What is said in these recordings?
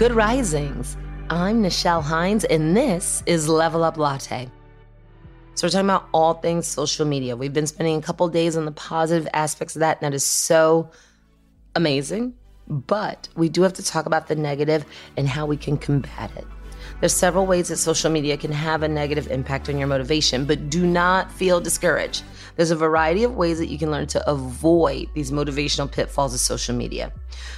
Good risings. I'm Nichelle Hines, and this is Level Up Latte. So, we're talking about all things social media. We've been spending a couple days on the positive aspects of that, and that is so amazing. But we do have to talk about the negative and how we can combat it. There's several ways that social media can have a negative impact on your motivation, but do not feel discouraged. There's a variety of ways that you can learn to avoid these motivational pitfalls of social media.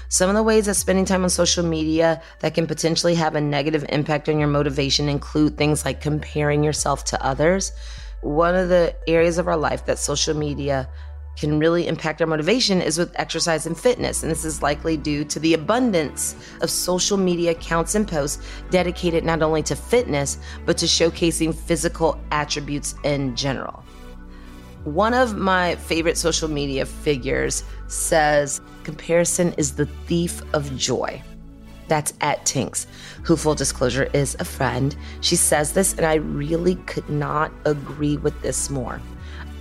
Some of the ways that spending time on social media that can potentially have a negative impact on your motivation include things like comparing yourself to others. One of the areas of our life that social media can really impact our motivation is with exercise and fitness. And this is likely due to the abundance of social media accounts and posts dedicated not only to fitness, but to showcasing physical attributes in general. One of my favorite social media figures says, Comparison is the thief of joy. That's at Tinks, who, full disclosure, is a friend. She says this, and I really could not agree with this more.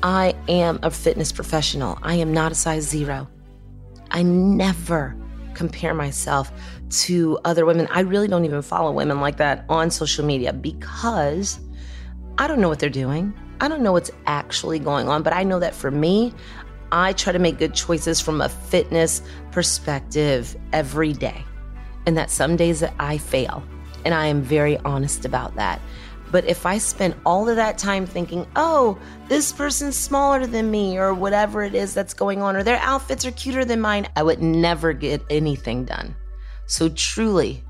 I am a fitness professional. I am not a size zero. I never compare myself to other women. I really don't even follow women like that on social media because I don't know what they're doing. I don't know what's actually going on, but I know that for me, I try to make good choices from a fitness perspective every day. And that some days that I fail. And I am very honest about that. But if I spend all of that time thinking, oh, this person's smaller than me, or whatever it is that's going on, or their outfits are cuter than mine, I would never get anything done. So truly,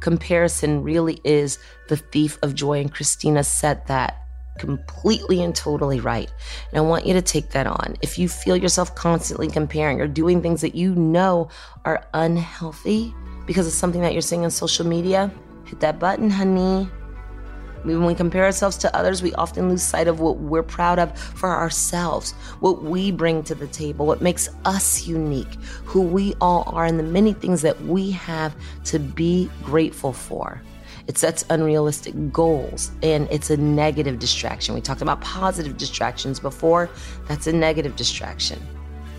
comparison really is the thief of joy. And Christina said that completely and totally right. And I want you to take that on. If you feel yourself constantly comparing or doing things that you know are unhealthy because of something that you're seeing on social media, hit that button, honey. When we compare ourselves to others, we often lose sight of what we're proud of for ourselves, what we bring to the table, what makes us unique, who we all are, and the many things that we have to be grateful for. It sets unrealistic goals and it's a negative distraction. We talked about positive distractions before. That's a negative distraction.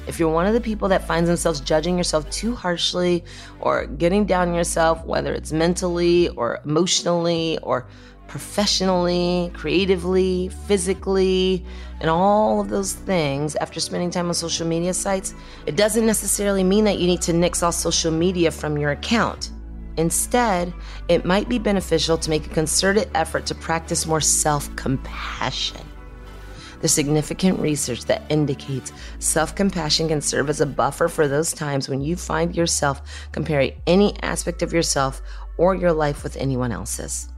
If you're one of the people that finds themselves judging yourself too harshly or getting down yourself, whether it's mentally or emotionally or professionally, creatively, physically, and all of those things after spending time on social media sites, it doesn't necessarily mean that you need to nix all social media from your account. Instead, it might be beneficial to make a concerted effort to practice more self compassion. There's significant research that indicates self compassion can serve as a buffer for those times when you find yourself comparing any aspect of yourself or your life with anyone else's.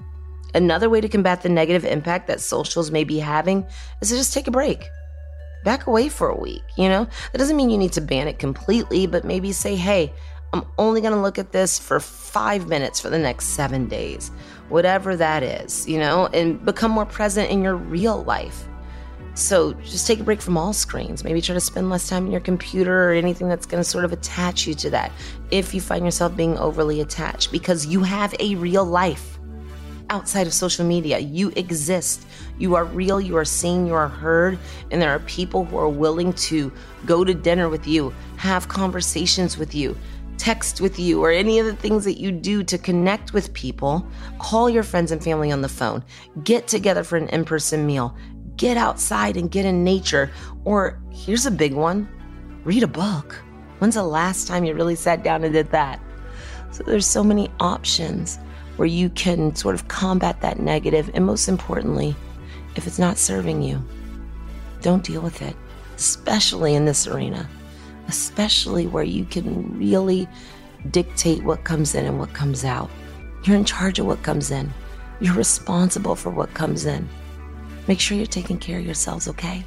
Another way to combat the negative impact that socials may be having is to just take a break. Back away for a week, you know? That doesn't mean you need to ban it completely, but maybe say, hey, I'm only gonna look at this for five minutes for the next seven days, whatever that is, you know, and become more present in your real life. So just take a break from all screens. Maybe try to spend less time on your computer or anything that's going to sort of attach you to that if you find yourself being overly attached because you have a real life outside of social media. You exist. You are real, you are seen, you are heard, and there are people who are willing to go to dinner with you, have conversations with you, text with you, or any of the things that you do to connect with people. Call your friends and family on the phone, get together for an in person meal, get outside and get in nature. Or here's a big one read a book. When's the last time you really sat down and did that? So there's so many options where you can sort of combat that negative, and most importantly, if it's not serving you, don't deal with it, especially in this arena, especially where you can really dictate what comes in and what comes out. You're in charge of what comes in, you're responsible for what comes in. Make sure you're taking care of yourselves, okay?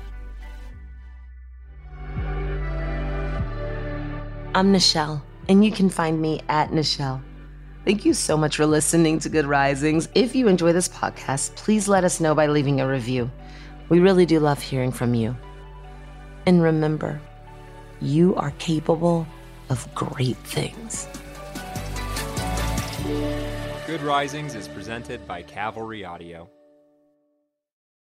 I'm Nichelle, and you can find me at Nichelle. Thank you so much for listening to Good Risings. If you enjoy this podcast, please let us know by leaving a review. We really do love hearing from you. And remember, you are capable of great things. Good Risings is presented by Cavalry Audio.